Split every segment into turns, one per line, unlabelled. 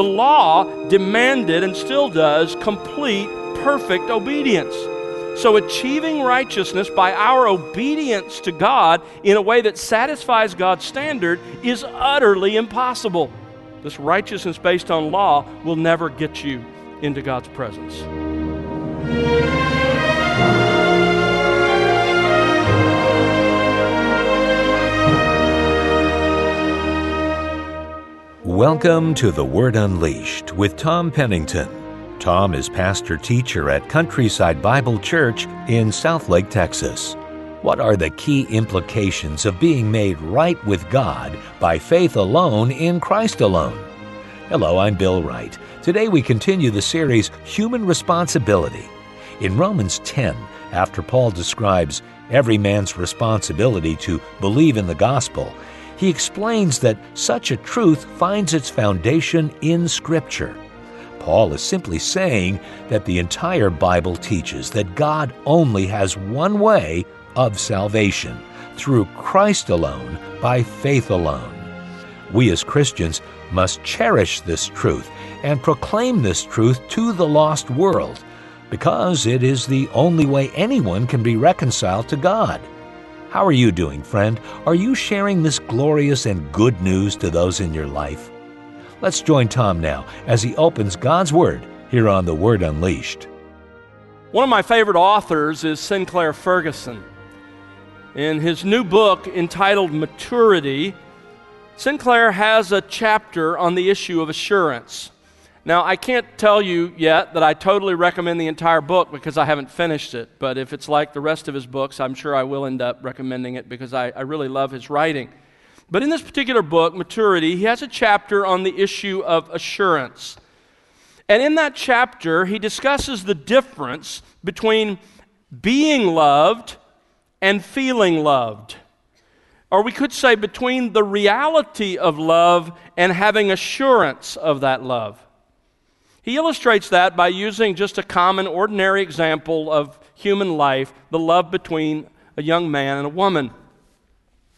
The law demanded and still does complete, perfect obedience. So, achieving righteousness by our obedience to God in a way that satisfies God's standard is utterly impossible. This righteousness based on law will never get you into God's presence.
Welcome to The Word Unleashed with Tom Pennington. Tom is pastor teacher at Countryside Bible Church in Southlake, Texas. What are the key implications of being made right with God by faith alone in Christ alone? Hello, I'm Bill Wright. Today we continue the series Human Responsibility. In Romans 10, after Paul describes every man's responsibility to believe in the gospel, he explains that such a truth finds its foundation in Scripture. Paul is simply saying that the entire Bible teaches that God only has one way of salvation through Christ alone, by faith alone. We as Christians must cherish this truth and proclaim this truth to the lost world because it is the only way anyone can be reconciled to God. How are you doing, friend? Are you sharing this glorious and good news to those in your life? Let's join Tom now as he opens God's Word here on The Word Unleashed.
One of my favorite authors is Sinclair Ferguson. In his new book entitled Maturity, Sinclair has a chapter on the issue of assurance. Now, I can't tell you yet that I totally recommend the entire book because I haven't finished it, but if it's like the rest of his books, I'm sure I will end up recommending it because I, I really love his writing. But in this particular book, Maturity, he has a chapter on the issue of assurance. And in that chapter, he discusses the difference between being loved and feeling loved. Or we could say between the reality of love and having assurance of that love. He illustrates that by using just a common, ordinary example of human life the love between a young man and a woman.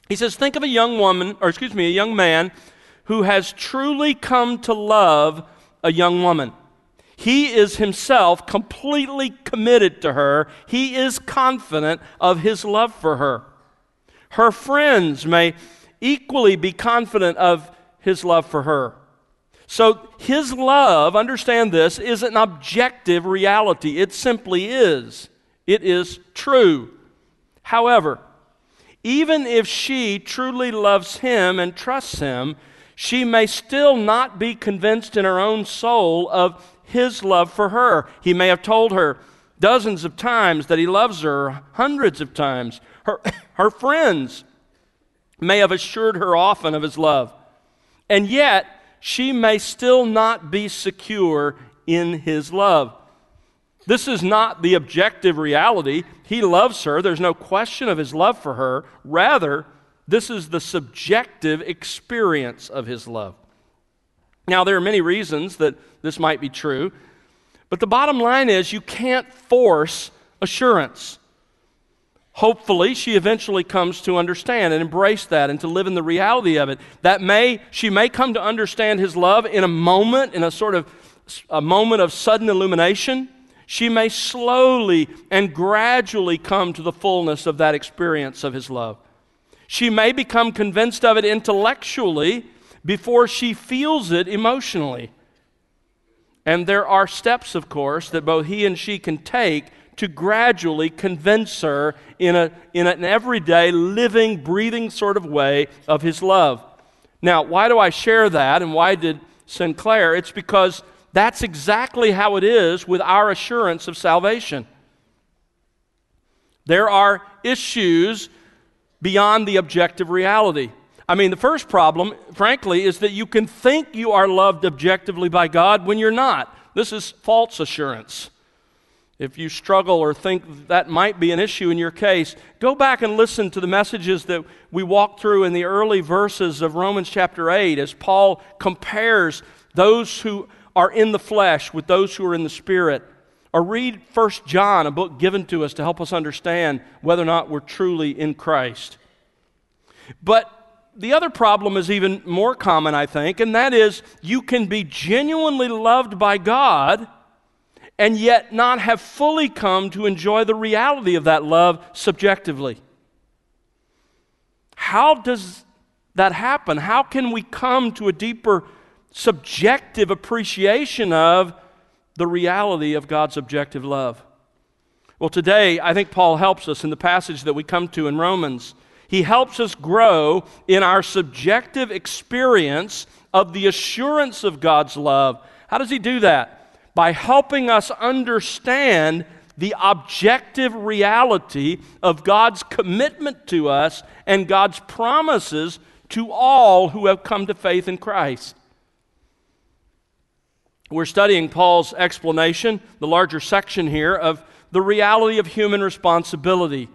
He says, Think of a young woman, or excuse me, a young man who has truly come to love a young woman. He is himself completely committed to her. He is confident of his love for her. Her friends may equally be confident of his love for her. So his love, understand this, is an objective reality. It simply is. It is true. However, even if she truly loves him and trusts him, she may still not be convinced in her own soul of his love for her. He may have told her dozens of times that he loves her, hundreds of times. Her, her friends may have assured her often of his love. And yet, she may still not be secure in his love. This is not the objective reality. He loves her. There's no question of his love for her. Rather, this is the subjective experience of his love. Now, there are many reasons that this might be true, but the bottom line is you can't force assurance. Hopefully, she eventually comes to understand and embrace that and to live in the reality of it. That may, she may come to understand his love in a moment, in a sort of a moment of sudden illumination she may slowly and gradually come to the fullness of that experience of His love. She may become convinced of it intellectually before she feels it emotionally. And there are steps, of course, that both he and she can take to gradually convince her in, a, in an everyday, living, breathing sort of way of his love. Now, why do I share that and why did Sinclair? It's because that's exactly how it is with our assurance of salvation. There are issues beyond the objective reality. I mean, the first problem, frankly, is that you can think you are loved objectively by God when you're not. This is false assurance. If you struggle or think that might be an issue in your case, go back and listen to the messages that we walked through in the early verses of Romans chapter 8 as Paul compares those who are in the flesh with those who are in the spirit. Or read 1 John, a book given to us to help us understand whether or not we're truly in Christ. But the other problem is even more common, I think, and that is you can be genuinely loved by God and yet not have fully come to enjoy the reality of that love subjectively. How does that happen? How can we come to a deeper subjective appreciation of the reality of God's objective love? Well, today, I think Paul helps us in the passage that we come to in Romans. He helps us grow in our subjective experience of the assurance of God's love. How does he do that? By helping us understand the objective reality of God's commitment to us and God's promises to all who have come to faith in Christ. We're studying Paul's explanation, the larger section here, of the reality of human responsibility.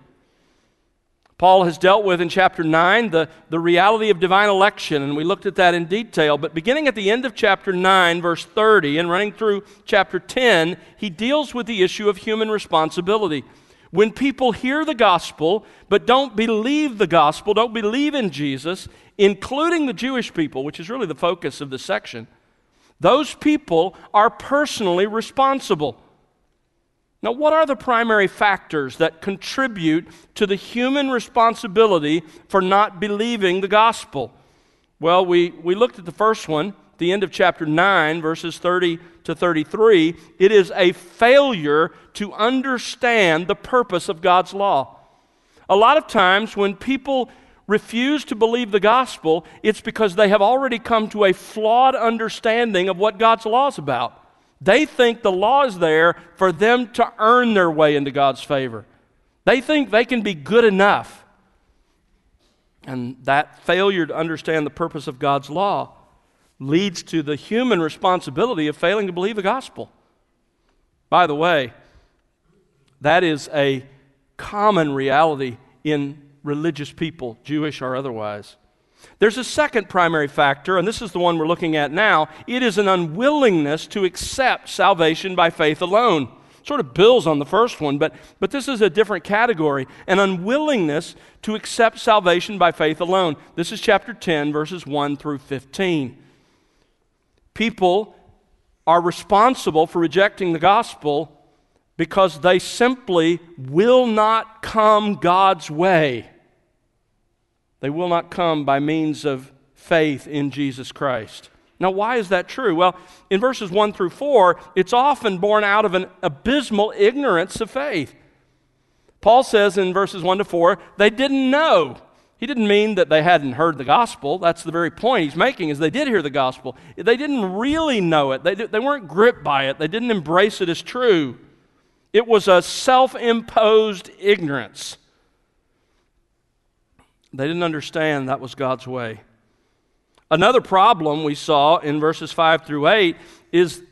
Paul has dealt with in chapter 9 the, the reality of divine election, and we looked at that in detail. But beginning at the end of chapter 9, verse 30, and running through chapter 10, he deals with the issue of human responsibility. When people hear the gospel but don't believe the gospel, don't believe in Jesus, including the Jewish people, which is really the focus of the section, those people are personally responsible. Now, what are the primary factors that contribute to the human responsibility for not believing the gospel? Well, we, we looked at the first one, the end of chapter 9, verses 30 to 33. It is a failure to understand the purpose of God's law. A lot of times when people refuse to believe the gospel, it's because they have already come to a flawed understanding of what God's law is about. They think the law is there for them to earn their way into God's favor. They think they can be good enough. And that failure to understand the purpose of God's law leads to the human responsibility of failing to believe the gospel. By the way, that is a common reality in religious people, Jewish or otherwise. There's a second primary factor, and this is the one we're looking at now. It is an unwillingness to accept salvation by faith alone. Sort of builds on the first one, but, but this is a different category an unwillingness to accept salvation by faith alone. This is chapter 10, verses 1 through 15. People are responsible for rejecting the gospel because they simply will not come God's way. They will not come by means of faith in Jesus Christ. Now, why is that true? Well, in verses 1 through 4, it's often born out of an abysmal ignorance of faith. Paul says in verses 1 to 4, they didn't know. He didn't mean that they hadn't heard the gospel. That's the very point he's making is they did hear the gospel. They didn't really know it. They, they weren't gripped by it. They didn't embrace it as true. It was a self-imposed ignorance. They didn't understand that was God's way. Another problem we saw in verses 5 through 8 is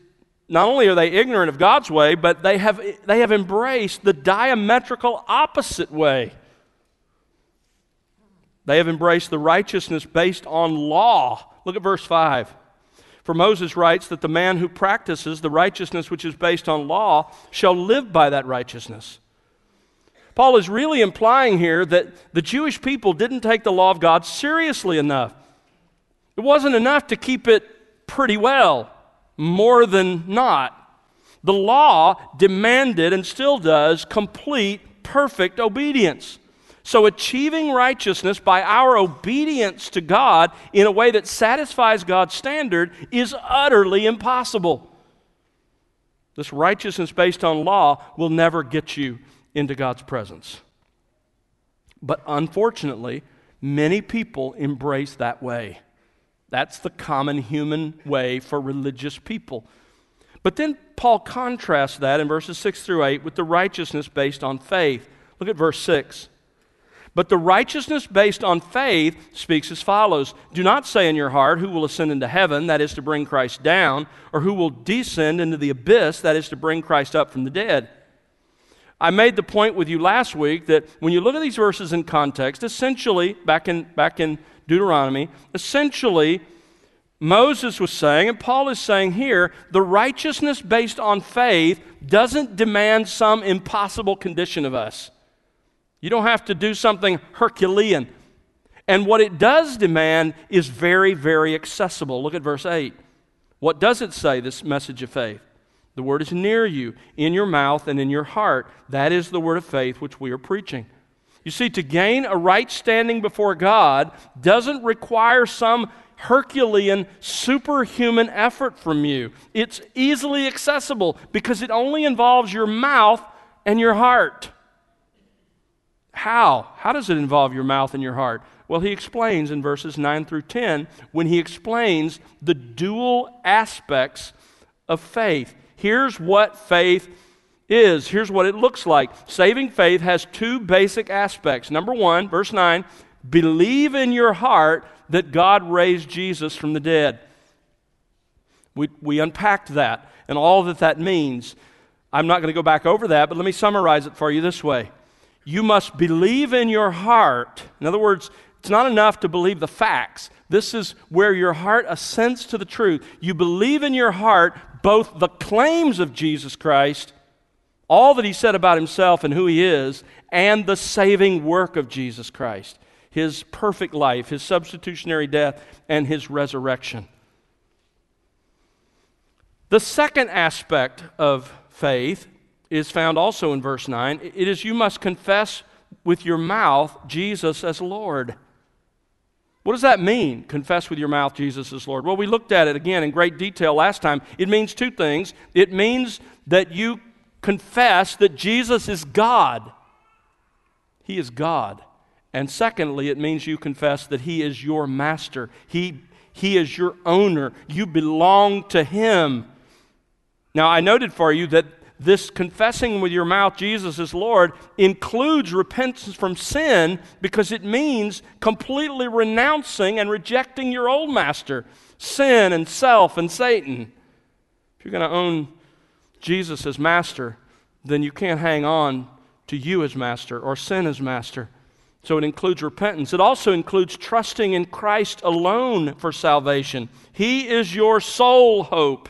not only are they ignorant of God's way, but they have, they have embraced the diametrical opposite way. They have embraced the righteousness based on law. Look at verse 5. For Moses writes that the man who practices the righteousness which is based on law shall live by that righteousness. Paul is really implying here that the Jewish people didn't take the law of God seriously enough. It wasn't enough to keep it pretty well, more than not. The law demanded and still does complete, perfect obedience. So, achieving righteousness by our obedience to God in a way that satisfies God's standard is utterly impossible. This righteousness based on law will never get you into God's presence. But unfortunately, many people embrace that way. That's the common human way for religious people. But then Paul contrasts that in verses 6 through 8 with the righteousness based on faith. Look at verse 6. But the righteousness based on faith speaks as follows Do not say in your heart, Who will ascend into heaven, that is to bring Christ down, or who will descend into the abyss, that is to bring Christ up from the dead. I made the point with you last week that when you look at these verses in context, essentially, back in, back in Deuteronomy, essentially, Moses was saying, and Paul is saying here, the righteousness based on faith doesn't demand some impossible condition of us. You don't have to do something Herculean. And what it does demand is very, very accessible. Look at verse 8. What does it say, this message of faith? The word is near you, in your mouth and in your heart. That is the word of faith which we are preaching. You see, to gain a right standing before God doesn't require some Herculean, superhuman effort from you. It's easily accessible because it only involves your mouth and your heart. How? How does it involve your mouth and your heart? Well, he explains in verses 9 through 10 when he explains the dual aspects of faith. Here's what faith is. Here's what it looks like. Saving faith has two basic aspects. Number one, verse 9, believe in your heart that God raised Jesus from the dead. We, we unpacked that and all that that means. I'm not going to go back over that, but let me summarize it for you this way. You must believe in your heart. In other words, it's not enough to believe the facts. This is where your heart assents to the truth. You believe in your heart both the claims of Jesus Christ, all that he said about himself and who he is, and the saving work of Jesus Christ, his perfect life, his substitutionary death, and his resurrection. The second aspect of faith is found also in verse 9. It is you must confess with your mouth Jesus as Lord. What does that mean? Confess with your mouth Jesus is Lord. Well, we looked at it again in great detail last time. It means two things. It means that you confess that Jesus is God, He is God. And secondly, it means you confess that He is your master, He, he is your owner. You belong to Him. Now, I noted for you that this confessing with your mouth Jesus is Lord includes repentance from sin because it means completely renouncing and rejecting your old master, sin and self and Satan. If you're going to own Jesus as master, then you can't hang on to you as master or sin as master. So it includes repentance. It also includes trusting in Christ alone for salvation. He is your sole hope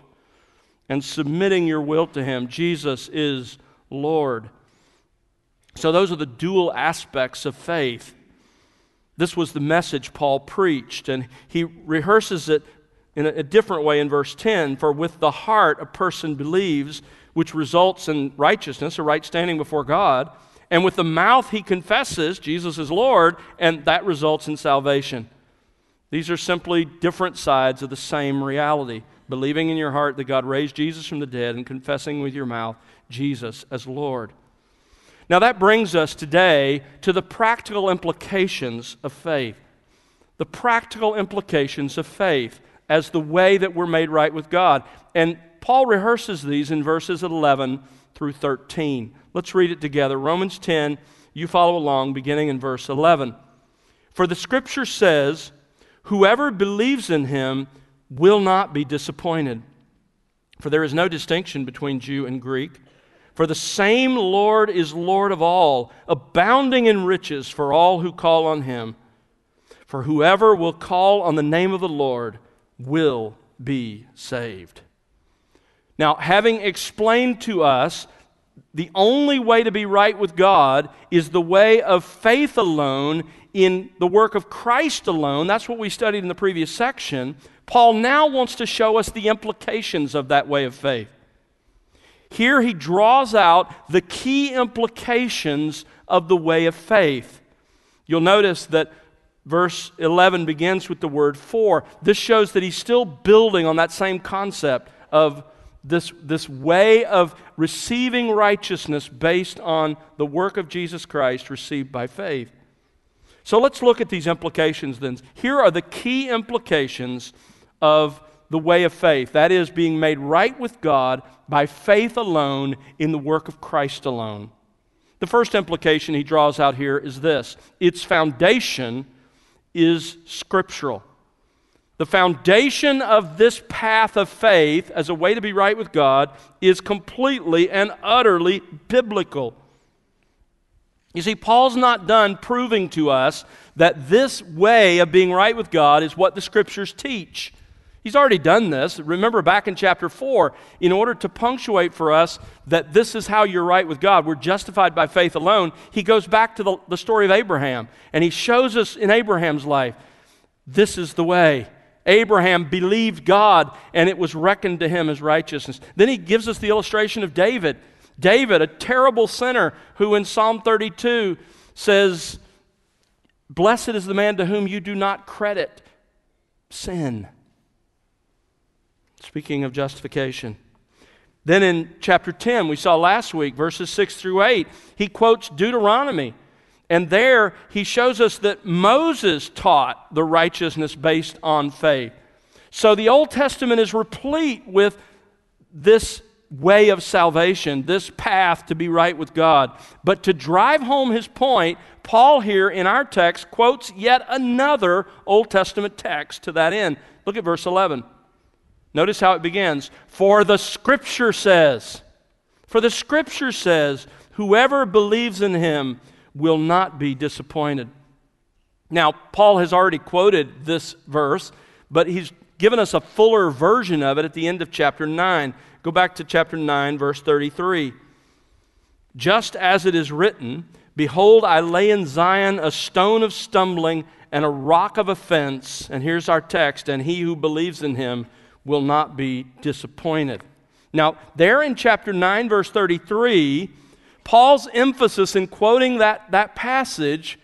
and submitting your will to Him. Jesus is Lord. So, those are the dual aspects of faith. This was the message Paul preached, and he rehearses it in a, different way in verse 10 For with the heart a person believes, which results in righteousness, a right standing before God, and with the mouth he confesses Jesus is Lord, and that results in salvation. These are simply different sides of the same reality believing in your heart that God raised Jesus from the dead and confessing with your mouth Jesus as Lord. Now, that brings us today to the practical implications of faith. The practical implications of faith as the way that we're made right with God. And Paul rehearses these in verses 11 through 13. Let's read it together. Romans 10, you follow along, beginning in verse 11. For the scripture says, Whoever believes in him will not be disappointed. For there is no distinction between Jew and Greek. For the same Lord is Lord of all, abounding in riches for all who call on him. For whoever will call on the name of the Lord will be saved. Now, having explained to us the only way to be right with God is the way of faith alone in the work of Christ alone. That's what we studied in the previous section. Paul now wants to show us the implications of that way of faith. Here he draws out the key implications of the way of faith. You'll notice that verse 11 begins with the word for. This shows that he's still building on that same concept of this, this way of receiving righteousness based on the work of Jesus Christ received by faith. So let's look at these implications then. Here are the key implications of the way of faith that is, being made right with God by faith alone in the work of Christ alone. The first implication he draws out here is this its foundation is scriptural. The foundation of this path of faith as a way to be right with God is completely and utterly biblical. You see, Paul's not done proving to us that this way of being right with God is what the scriptures teach. He's already done this. Remember back in chapter 4, in order to punctuate for us that this is how you're right with God, we're justified by faith alone, he goes back to the, the story of Abraham and he shows us in Abraham's life this is the way. Abraham believed God and it was reckoned to him as righteousness. Then he gives us the illustration of David. David, a terrible sinner who in Psalm 32 says, Blessed is the man to whom you do not credit sin. Speaking of justification. Then in chapter 10, we saw last week, verses 6 through 8, he quotes Deuteronomy. And there he shows us that Moses taught the righteousness based on faith. So the Old Testament is replete with this way of salvation, this path to be right with God. But to drive home his point, Paul here in our text quotes yet another Old Testament text to that end. Look at verse 11. Notice how it begins. For the scripture says, for the scripture says, whoever believes in him will not be disappointed. Now, Paul has already quoted this verse, but he's given us a fuller version of it at the end of chapter 9. Go back to chapter 9, verse 33. Just as it is written, Behold, I lay in Zion a stone of stumbling and a rock of offense. And here's our text, and he who believes in him will not be disappointed. Now, there in chapter 9, verse 33, Paul's emphasis in quoting that, that passage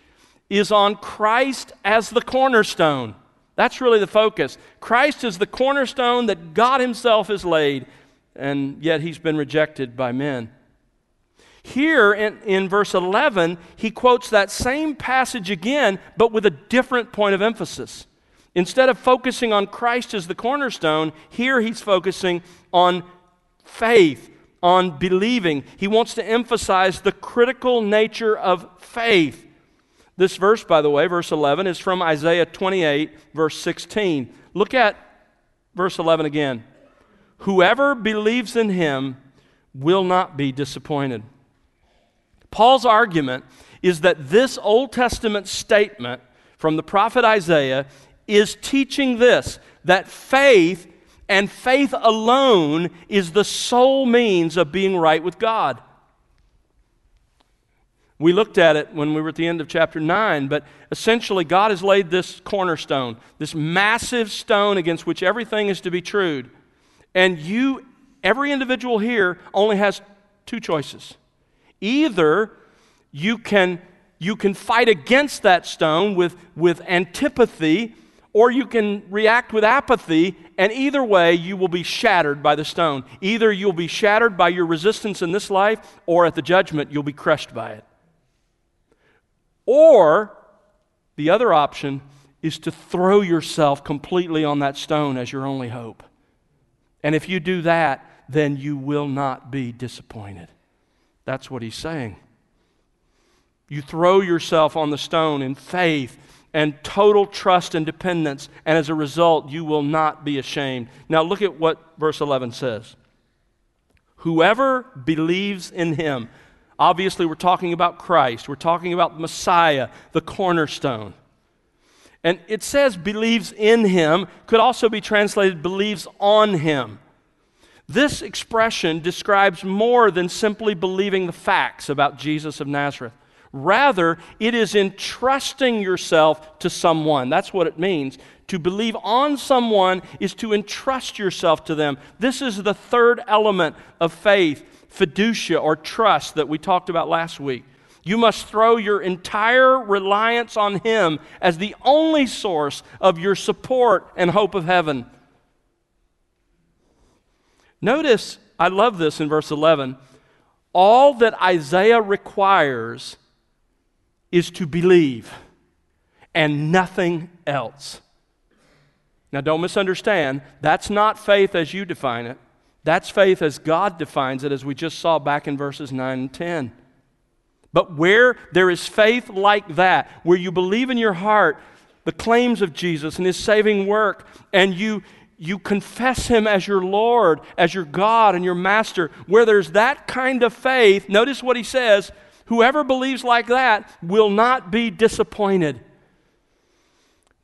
is on Christ as the cornerstone. That's really the focus. Christ is the cornerstone that God Himself has laid, and yet He's been rejected by men. Here in, in verse 11, he quotes that same passage again, but with a different point of emphasis. Instead of focusing on Christ as the cornerstone, here he's focusing on faith, on believing. He wants to emphasize the critical nature of faith. This verse, by the way, verse 11, is from Isaiah 28, verse 16. Look at verse 11 again. Whoever believes in him will not be disappointed. Paul's argument is that this Old Testament statement from the prophet Isaiah is teaching this that faith and faith alone is the sole means of being right with God. We looked at it when we were at the end of chapter 9, but essentially, God has laid this cornerstone, this massive stone against which everything is to be trued. And you, every individual here, only has two choices. Either you can, you can fight against that stone with, with antipathy or you can react with apathy, and either way, you will be shattered by the stone. Either you'll be shattered by your resistance in this life, or at the judgment, you'll be crushed by it. Or the other option is to throw yourself completely on that stone as your only hope. And if you do that, then you will not be disappointed. That's what he's saying. You throw yourself on the stone in faith and total trust and dependence, and as a result, you will not be ashamed. Now, look at what verse 11 says Whoever believes in him, obviously, we're talking about Christ, we're talking about Messiah, the cornerstone. And it says believes in him, could also be translated believes on him. This expression describes more than simply believing the facts about Jesus of Nazareth. Rather, it is entrusting yourself to someone. That's what it means. To believe on someone is to entrust yourself to them. This is the third element of faith, fiducia or trust that we talked about last week. You must throw your entire reliance on Him as the only source of your support and hope of heaven. Notice, I love this in verse 11. All that Isaiah requires is to believe and nothing else. Now, don't misunderstand. That's not faith as you define it. That's faith as God defines it, as we just saw back in verses 9 and 10. But where there is faith like that, where you believe in your heart the claims of Jesus and his saving work, and you, you confess him as your Lord, as your God and your Master, where there's that kind of faith, notice what he says Whoever believes like that will not be disappointed.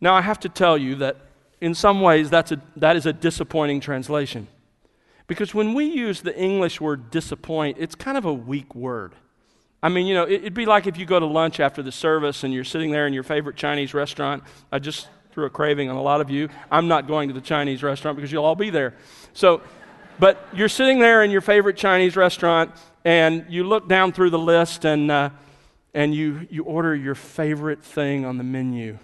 Now, I have to tell you that in some ways, that's a, that is a disappointing translation. Because when we use the English word disappoint, it's kind of a weak word. I mean, you know, it'd be like if you go to lunch after the service and you're sitting there in your favorite Chinese restaurant. I just threw a craving on a lot of you. I'm not going to the Chinese restaurant because you'll all be there. So, but you're sitting there in your favorite Chinese restaurant and you look down through the list and, uh, and you, you order your favorite thing on the menu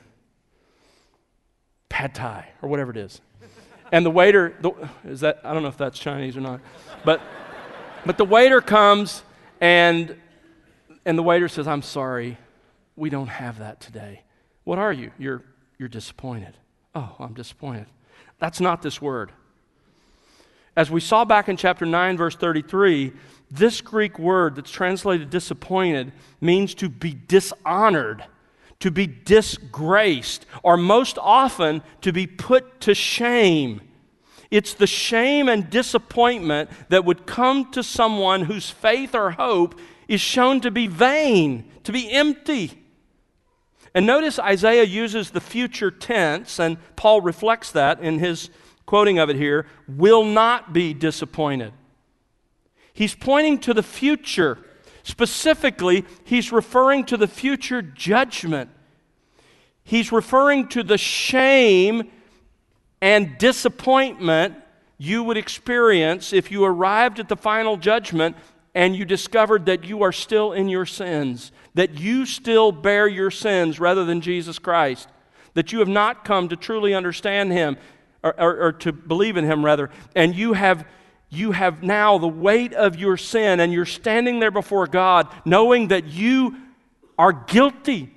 pad thai or whatever it is. And the waiter, the, is that, I don't know if that's Chinese or not, but, but the waiter comes and, and the waiter says, I'm sorry, we don't have that today. What are you? You're, you're disappointed. Oh, I'm disappointed. That's not this word. As we saw back in chapter 9, verse 33, this Greek word that's translated disappointed means to be dishonored to be disgraced, or most often to be put to shame. It's the shame and disappointment that would come to someone whose faith or hope is shown to be vain, to be empty. And notice Isaiah uses the future tense, and Paul reflects that in his quoting of it here will not be disappointed. He's pointing to the future. Specifically, he's referring to the future judgment. He's referring to the shame and disappointment you would experience if you arrived at the final judgment and you discovered that you are still in your sins, that you still bear your sins rather than Jesus Christ, that you have not come to truly understand Him or, or, or to believe in Him, rather, and you have you have now the weight of your sin and you're standing there before God knowing that you are guilty.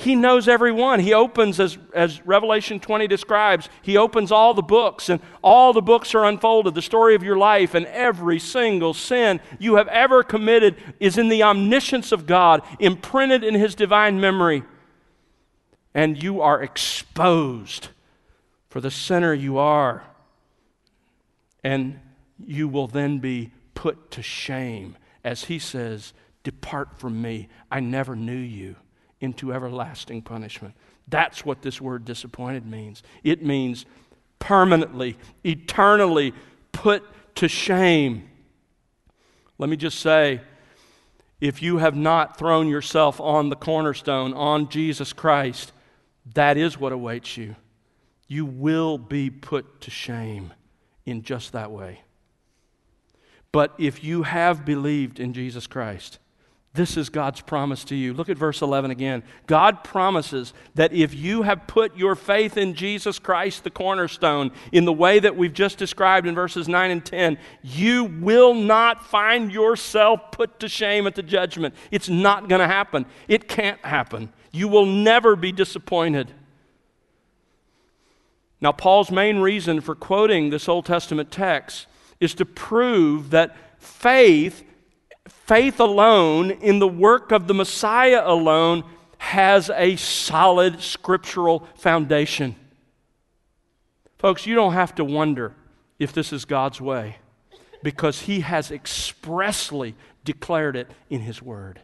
He knows everyone. He opens, as, as Revelation 20 describes, he opens all the books, and all the books are unfolded. The story of your life and every single sin you have ever committed is in the omniscience of God, imprinted in his divine memory. And you are exposed for the sinner you are. And you will then be put to shame as he says, Depart from me, I never knew you, into everlasting punishment. That's what this word disappointed means. It means permanently, eternally put to shame. Let me just say, if you have not thrown yourself on the cornerstone, on Jesus Christ, that is what awaits you. You will be put to shame in just that way. But if you have believed in Jesus Christ, this is God's promise to you. Look at verse 11 again. God promises that if you have put your faith in Jesus Christ, the cornerstone, in the way that we've just described in verses 9 and 10, you will not find yourself put to shame at the judgment. It's not going to happen. It can't happen. You will never be disappointed. Now, Paul's main reason for quoting this Old Testament text is to prove that faith, faith alone, in the work of the Messiah alone, has a solid scriptural foundation. Folks, you don't have to wonder if this is God's way because He has expressly declared it in His Word.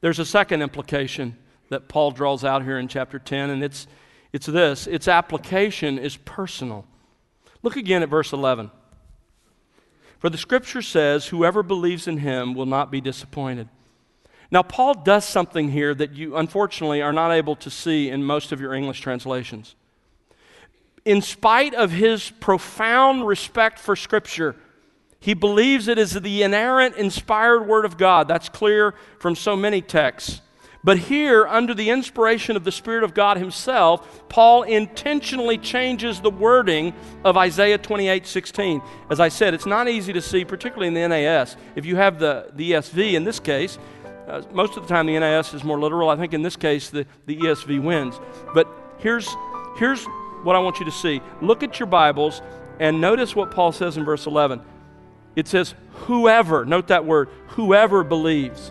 There's a second implication that Paul draws out here in chapter 10, and it's it's this its application is personal. Look again at verse 11. For the scripture says, Whoever believes in him will not be disappointed. Now, Paul does something here that you unfortunately are not able to see in most of your English translations. In spite of his profound respect for Scripture, he believes it is the inerrant, inspired Word of God. That's clear from so many texts. But here, under the inspiration of the Spirit of God Himself, Paul intentionally changes the wording of Isaiah 28 16. As I said, it's not easy to see, particularly in the NAS. If you have the, the ESV in this case, uh, most of the time the NAS is more literal. I think in this case the, the ESV wins. But here's, here's what I want you to see. Look at your Bibles and notice what Paul says in verse 11. It says, Whoever, note that word, whoever believes.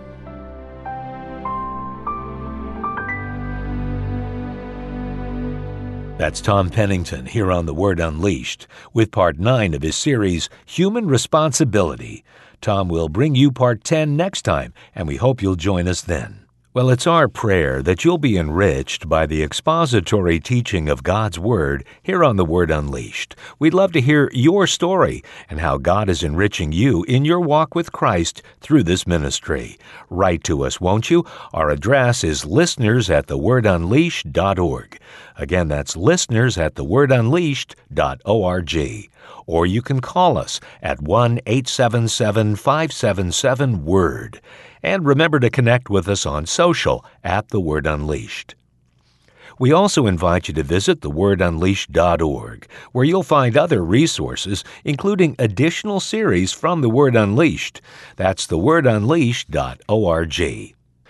That's Tom Pennington here on The Word Unleashed with part 9 of his series, Human Responsibility. Tom will bring you part 10 next time, and we hope you'll join us then. Well, it's our prayer that you'll be enriched by the expository teaching of God's Word here on The Word Unleashed. We'd love to hear your story and how God is enriching you in your walk with Christ through this ministry. Write to us, won't you? Our address is listeners at thewordunleashed.org. Again, that's listeners at thewordunleashed.org. Or you can call us at 1 877 577 WORD. And remember to connect with us on social at The Word Unleashed. We also invite you to visit thewordunleashed.org, where you'll find other resources, including additional series from The Word Unleashed. That's thewordunleashed.org.